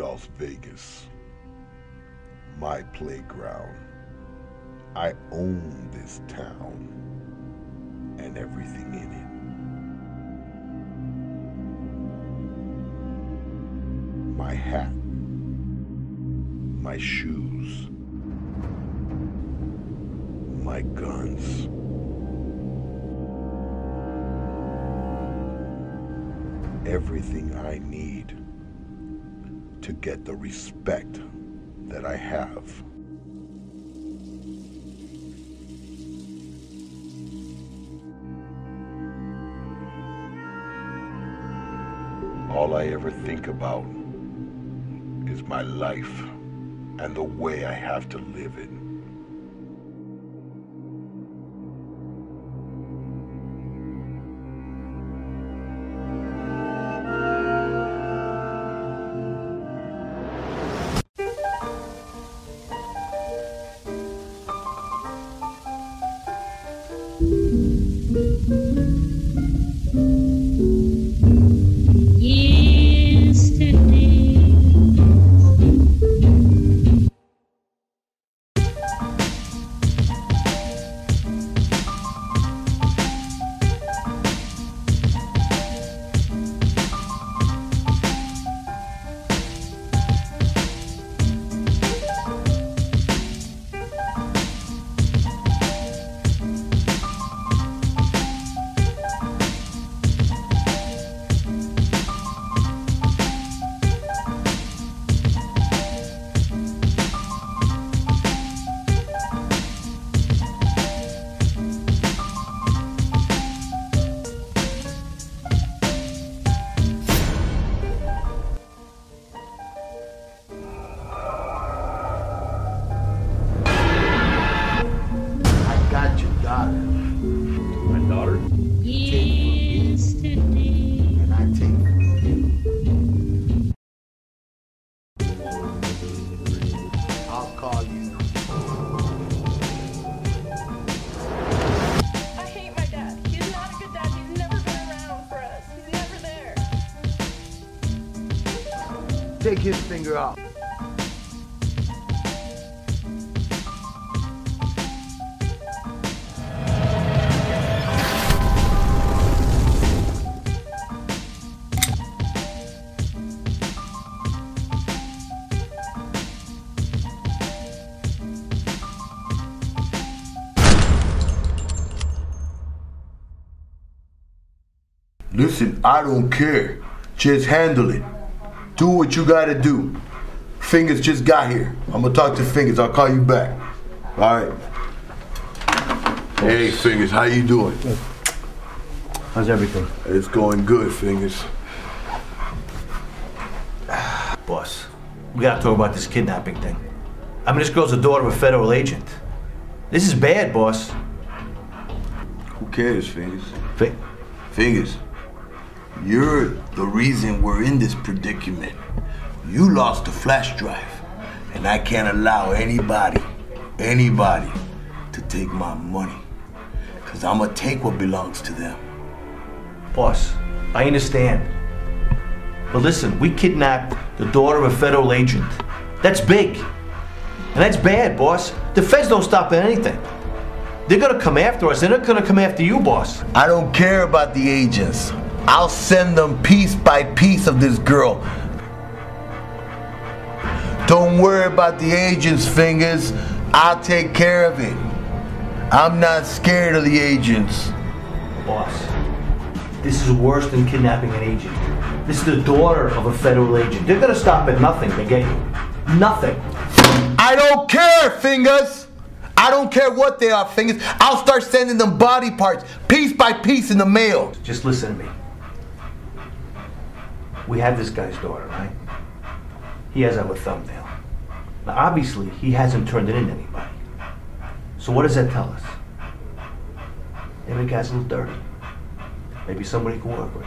Las Vegas. My playground. I own this town and everything in it. My hat. My shoes. My guns. Everything I need to get the respect that I have. All I ever think about is my life and the way I have to live it. Listen, I don't care. Just handle it. Do what you gotta do. Fingers just got here. I'm gonna talk to Fingers. I'll call you back. All right. Hey, Fingers, how you doing? How's everything? It's going good, Fingers. Boss, we gotta talk about this kidnapping thing. I mean, this girl's the daughter of a federal agent. This is bad, boss. Who cares, Fingers? Fi- Fingers, you're the reason we're in this predicament. You lost the flash drive, and I can't allow anybody, anybody, to take my money. Cause I'm gonna take what belongs to them. Boss, I understand. But listen, we kidnapped the daughter of a federal agent. That's big. And that's bad, boss. The feds don't stop at anything. They're gonna come after us. They're not gonna come after you, boss. I don't care about the agents. I'll send them piece by piece of this girl. Don't worry about the agents, fingers. I'll take care of it. I'm not scared of the agents. Boss, this is worse than kidnapping an agent. This is the daughter of a federal agent. They're gonna stop at nothing to get you. Nothing. I don't care, fingers. I don't care what they are, fingers. I'll start sending them body parts, piece by piece, in the mail. Just listen to me. We have this guy's daughter, right? He has our thumbnail. Now, obviously, he hasn't turned it in to anybody. So, what does that tell us? Maybe the guy's a little dirty. Maybe somebody can work with.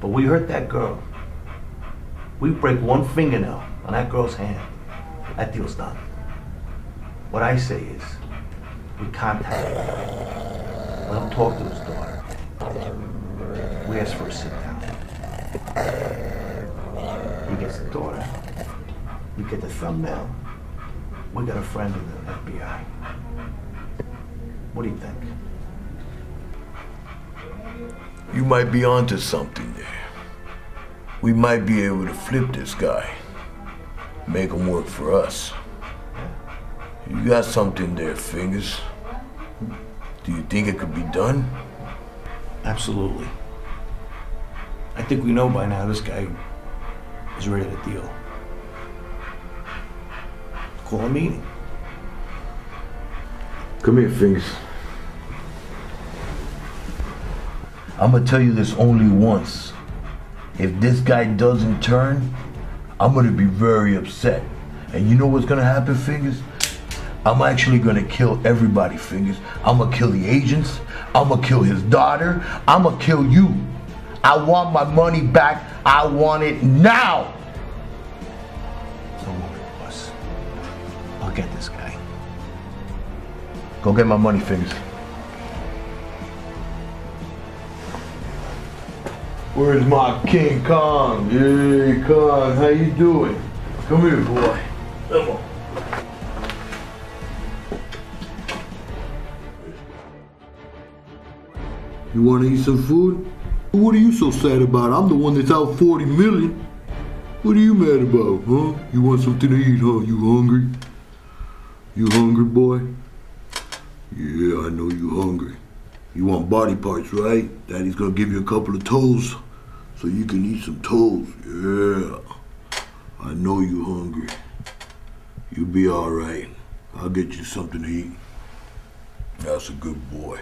But we hurt that girl. We break one fingernail on that girl's hand. That deal's done. What I say is, we contact him. Let him talk to his daughter. We ask for a sit down. get the daughter. You get the thumbnail. We got a friend in the FBI. What do you think? You might be onto something there. We might be able to flip this guy. Make him work for us. You got something there, Fingers. Do you think it could be done? Absolutely. I think we know by now this guy is ready to deal. Call a meeting. Come here, Fingers. I'm gonna tell you this only once. If this guy doesn't turn, I'm gonna be very upset. And you know what's gonna happen, Fingers? I'm actually gonna kill everybody, Fingers. I'm gonna kill the agents. I'm gonna kill his daughter. I'm gonna kill you. I want my money back. I want it now. Don't worry, boss. I'll get this guy. Go get my money, Fingers. Where's my King Kong? Hey, Kong, how you doing? Come here, boy. Come on. You want to eat some food? What are you so sad about? I'm the one that's out 40 million. What are you mad about, huh? You want something to eat, huh? You hungry? You hungry, boy? Yeah, I know you hungry. You want body parts, right? Daddy's gonna give you a couple of toes so you can eat some toes. Yeah. I know you hungry. You'll be alright. I'll get you something to eat. That's a good boy.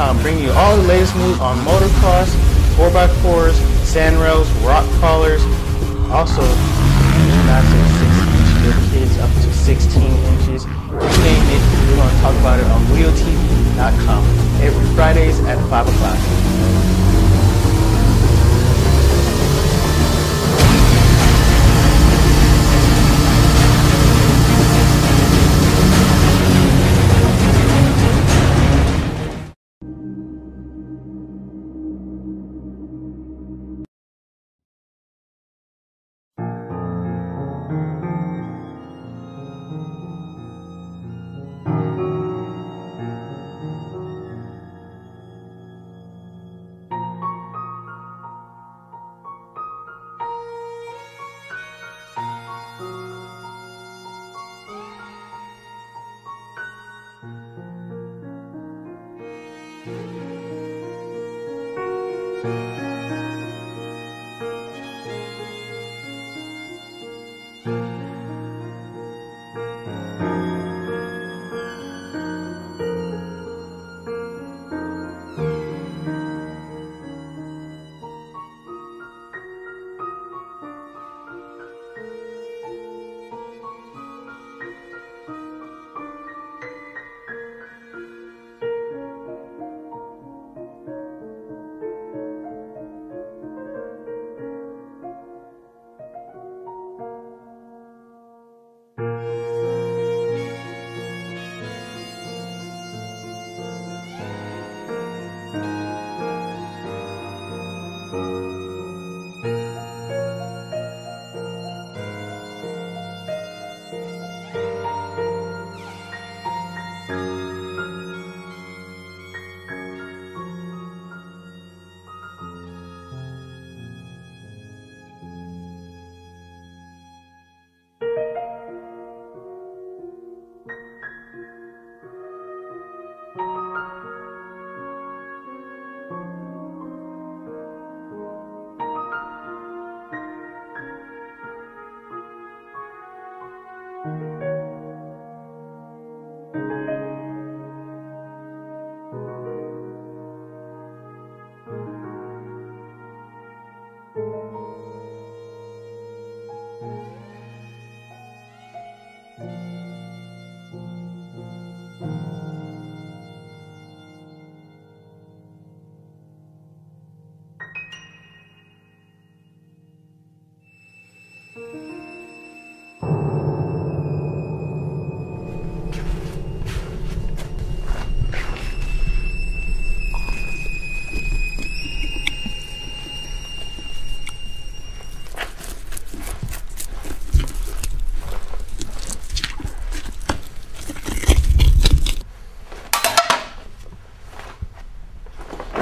WheelTV.com bringing you all the latest news on motocross, 4x4s, sandrails, rock crawlers, also massive 6-inch kids up to 16 inches. You name it, we're going to talk about it on WheelTV.com every Fridays at 5 o'clock.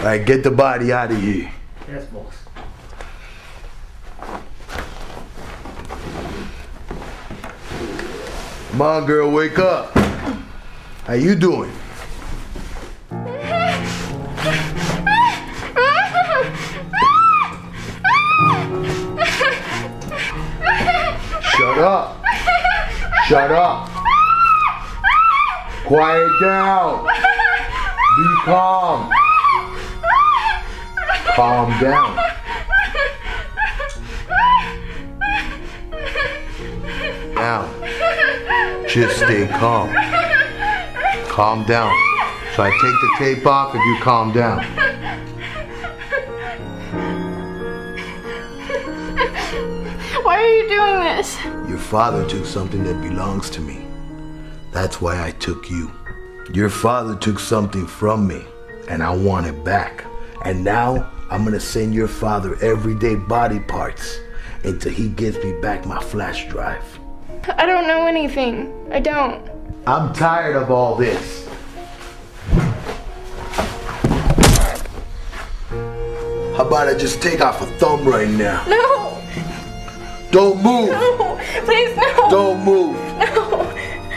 Right, get the body out of here. Yes, boss. Come on, girl, wake up. How you doing? Shut up. Shut up. Quiet down. Be calm. Calm down. Now, just stay calm. Calm down. So I take the tape off if you calm down. Why are you doing this? Your father took something that belongs to me. That's why I took you. Your father took something from me, and I want it back. And now I'm gonna send your father everyday body parts until he gives me back my flash drive. I don't know anything. I don't. I'm tired of all this. How about I just take off a thumb right now? No! Don't move! No! Please, no! Don't move! No!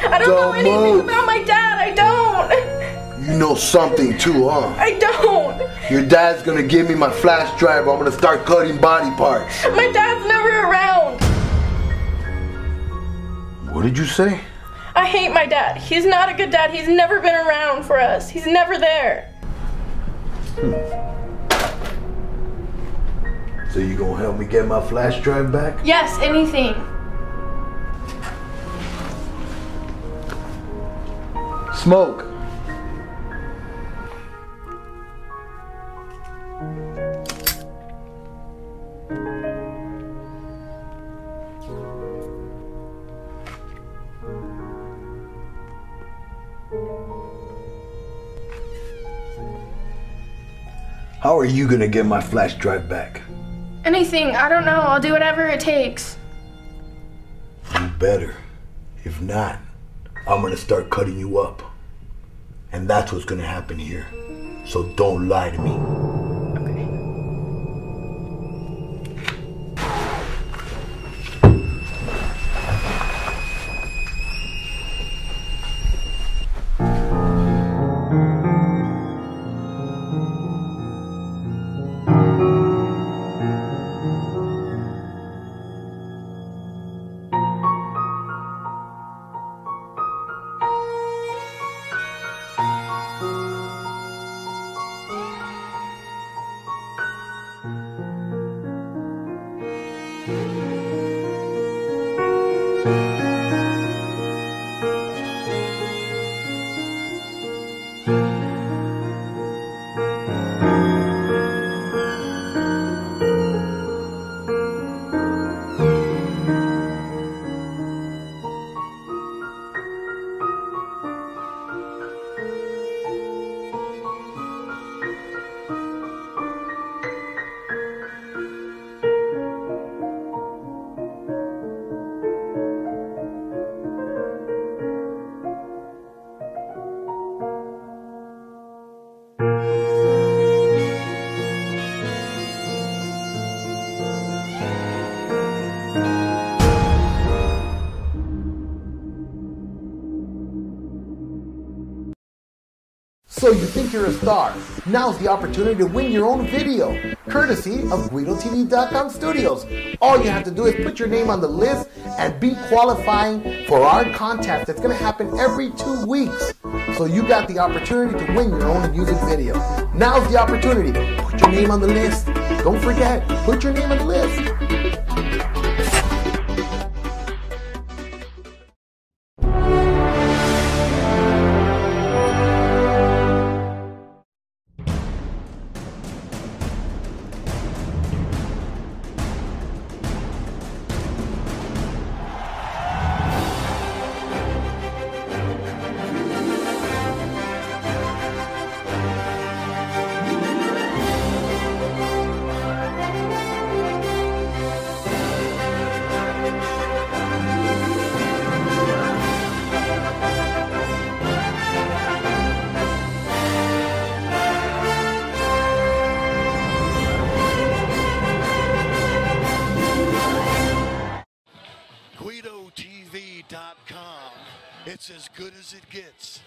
I don't, know Don't anything move. about my dad. I don't. You know something too, huh? I don't. Your dad's gonna give me my flash drive. I'm gonna start cutting body parts. My dad's never around. What did you say? I hate my dad. He's not a good dad. He's never been around for us. He's never there. So you gonna help me get my flash drive back? Yes, anything. Smoke. How are you gonna get my flash drive back? Anything. I don't know. I'll do whatever it takes. You better. If not, I'm gonna start cutting you up. And that's what's gonna happen here. So don't lie to me. You think you're a star? Now's the opportunity to win your own video, courtesy of GuidoTV.com Studios. All you have to do is put your name on the list and be qualifying for our contest. that's going to happen every two weeks. So you got the opportunity to win your own music video. Now's the opportunity. Put your name on the list. Don't forget, put your name on the list. It gets.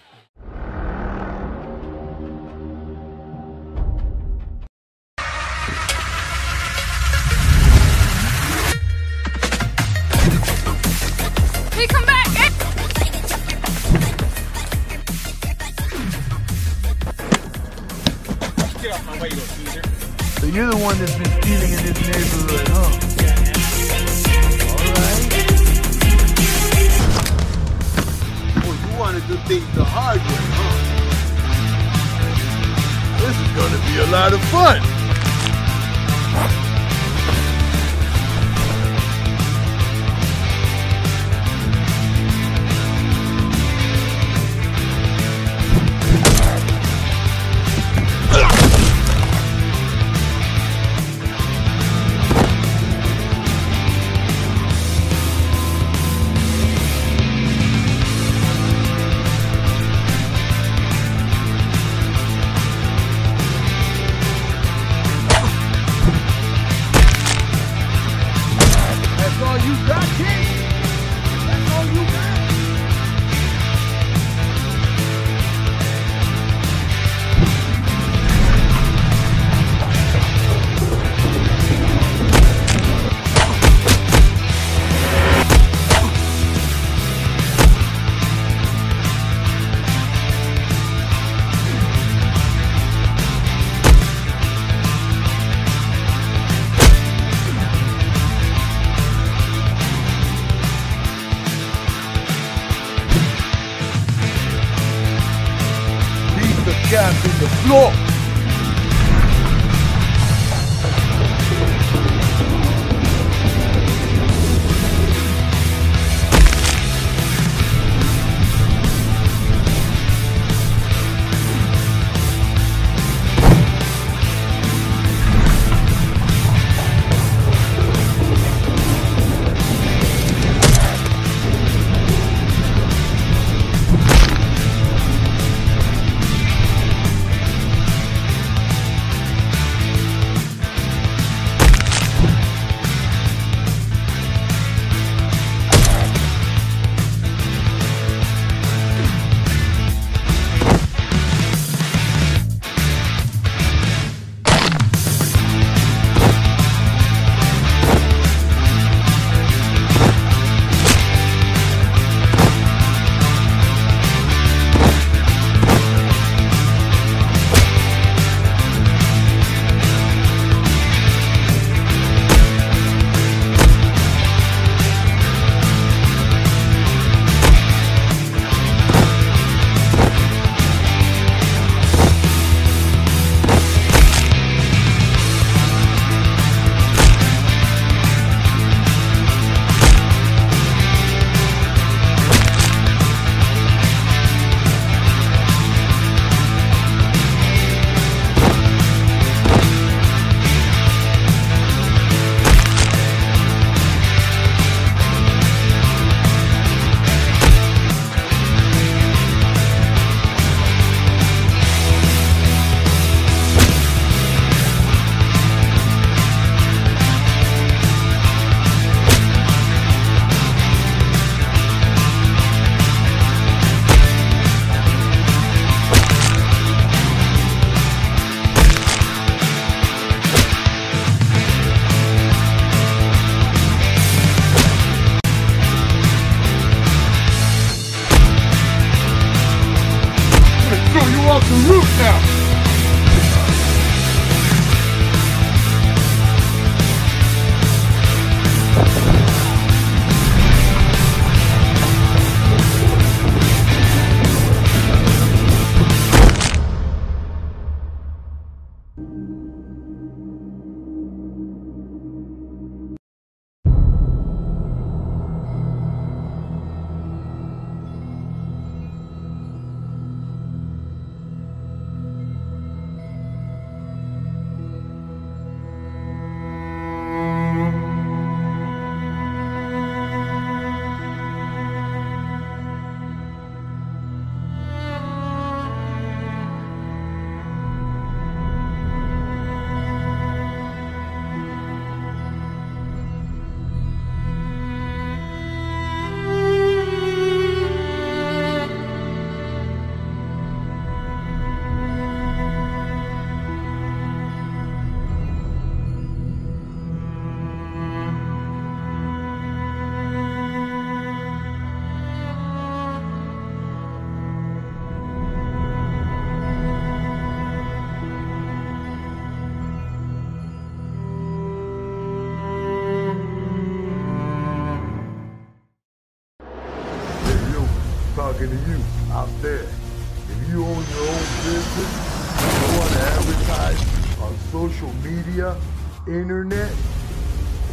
Internet,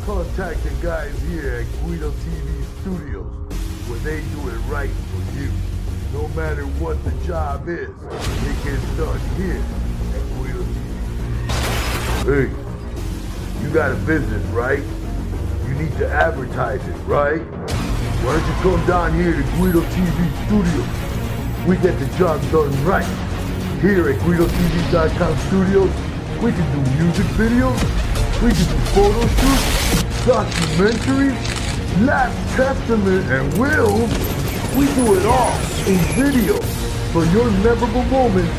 contact the guys here at Guido TV Studios, where they do it right for you. No matter what the job is, it gets done here at Guido TV. Hey, you got a business, right? You need to advertise it, right? Why don't you come down here to Guido TV Studios? We get the job done right. Here at GuidoTV.com Studios, we can do music videos, we can do photo shoots, documentaries, Last Testament, and wills. We do it all in video, so your memorable moments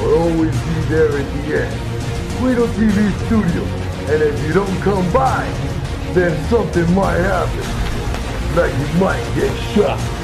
will always be there at the end. Guido TV Studio, and if you don't come by, then something might happen like you might get shot.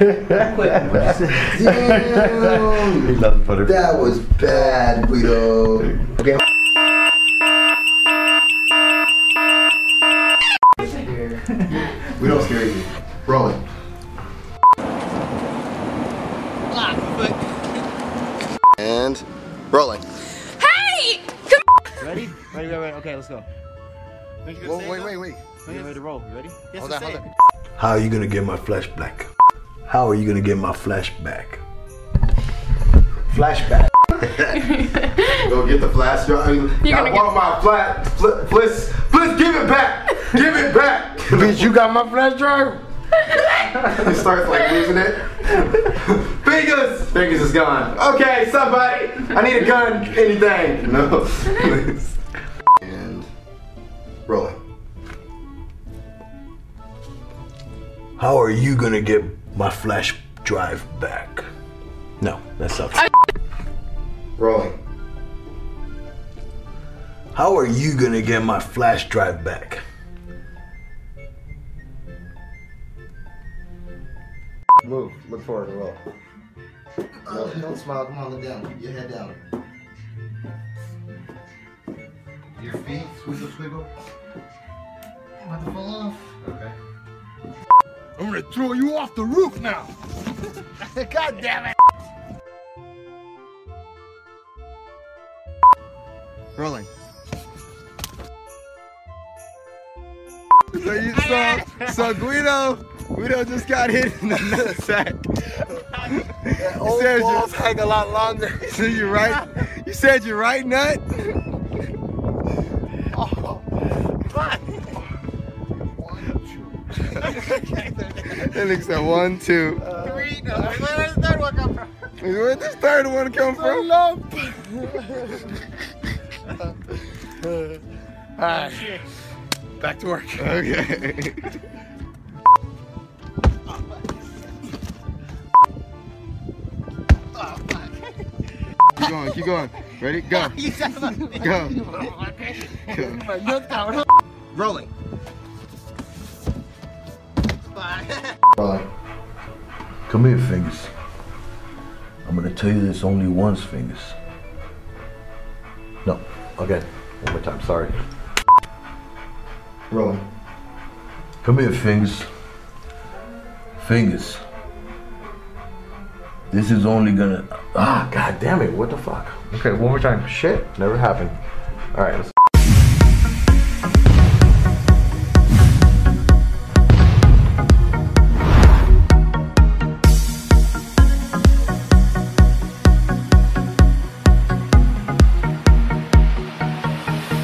Damn! Damn! He loves butterfly. That was bad, Guido. Okay. We don't scare you. Rolling. And rolling. Hey! Ready? Ready, ready, ready. Okay, let's go. Whoa, wait, wait, wait. Are you ready to roll? You ready? Hold on, hold on. How are you gonna get my flesh back? How are you gonna get my flesh back? Flashback. Go get the flash drive. You're I gonna want my flat. fl- Please, please give it back. give it back. Bitch, you got my flash drive? he starts like losing it. Fingers. Fingers is gone. Okay, somebody. I need a gun. Anything. No. Please. And rolling. How are you gonna get my flash drive back? No, that sucks. Rolling. How are you gonna get my flash drive back? Move. Look forward and roll. No, don't smile. Come on, look down. Keep your head down. Your feet. Squeeze Squiggle, squiggle. About to fall off. Okay. I'm gonna throw you off the roof now. God damn it. Rolling. So you saw, so Guido, Guido just got hit in the nutsack. Old said you- balls hang a lot longer. You said you right. You said you're right nut. Nigga said one, two. Three, no, where's the third one come from? Where'd this third one come from? Alright. Back to work. Okay. keep going, keep going. Ready? Go. Go. Go. Rolling. Rolling. Come here, Fingers. I'm gonna tell you this only once, Fingers. No, again. One more time, sorry. Rolling. Come here, Fingers. Fingers. This is only gonna. Ah, god damn it, what the fuck? Okay, one more time. Shit, never happened. Alright.